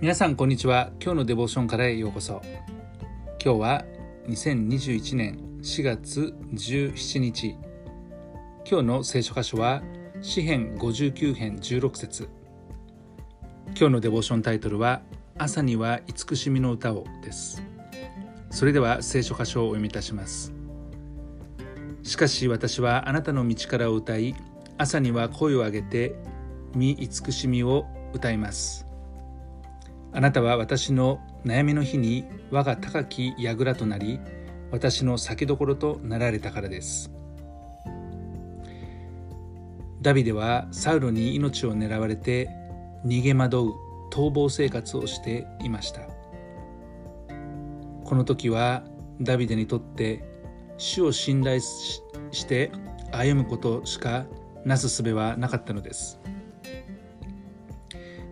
皆さんこんにちは。今日のデボーションからへようこそ。今日は2021年4月17日。今日の聖書箇所は詩編59編16節。今日のデボーションタイトルは朝には慈しみの歌をです。それでは聖書箇所をお読みいたします。しかし私はあなたの道からを歌い朝には声を上げて見慈しみを歌います。あなたは私の悩みの日に我が高き櫓となり私の酒どころとなられたからです。ダビデはサウロに命を狙われて逃げ惑う逃亡生活をしていました。この時はダビデにとって主を信頼して歩むことしかなすすべはなかったのです。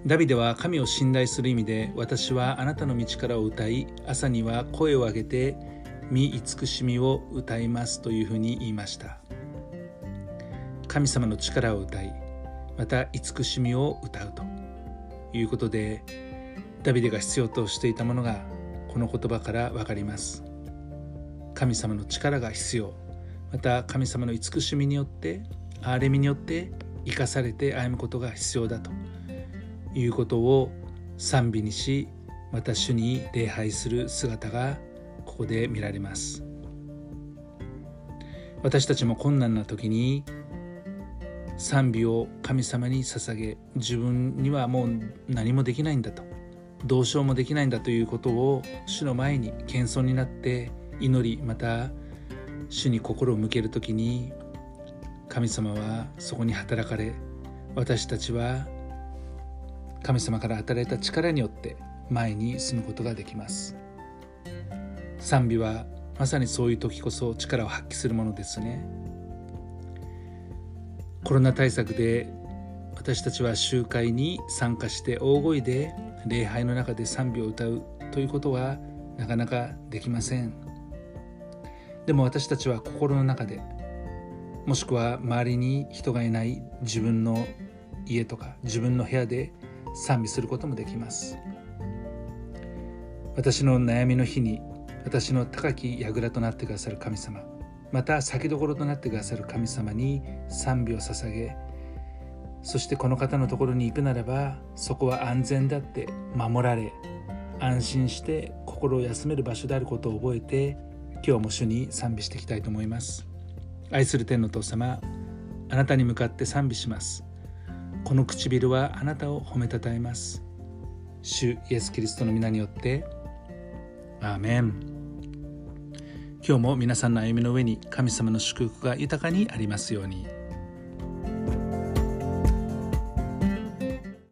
ダビデは神を信頼する意味で私はあなたの道からを歌い朝には声を上げて見慈しみを歌いますというふうに言いました。神様の力を歌いまた慈しみを歌うということでダビデが必要としていたものがこの言葉から分かります。神様の力が必要また神様の慈しみによって憐れみによって生かされて歩むことが必要だと。いうことを賛美にしまた主に礼拝する姿がここで見られます。私たちも困難な時に賛美を神様に捧げ自分にはもう何もできないんだとどうしようもできないんだということを主の前に謙遜になって祈りまた主に心を向ける時に神様はそこに働かれ私たちは神様から与えた力によって前に進むことができます。賛美はまさにそういう時こそ力を発揮するものですね。コロナ対策で私たちは集会に参加して大声で礼拝の中で賛美を歌うということはなかなかできません。でも私たちは心の中でもしくは周りに人がいない自分の家とか自分の部屋で賛美することもできます。私の悩みの日に私の高き櫓となってくださる神様また先どころとなってくださる神様に賛美を捧げそしてこの方のところに行くならばそこは安全だって守られ安心して心を休める場所であることを覚えて今日も主に賛美していきたいと思います。愛する天の父様あなたに向かって賛美します。この唇はあなたを褒めたたえます。主イエス・キリストの皆によって。アーメン。今日も皆さんの歩みの上に神様の祝福が豊かにありますように。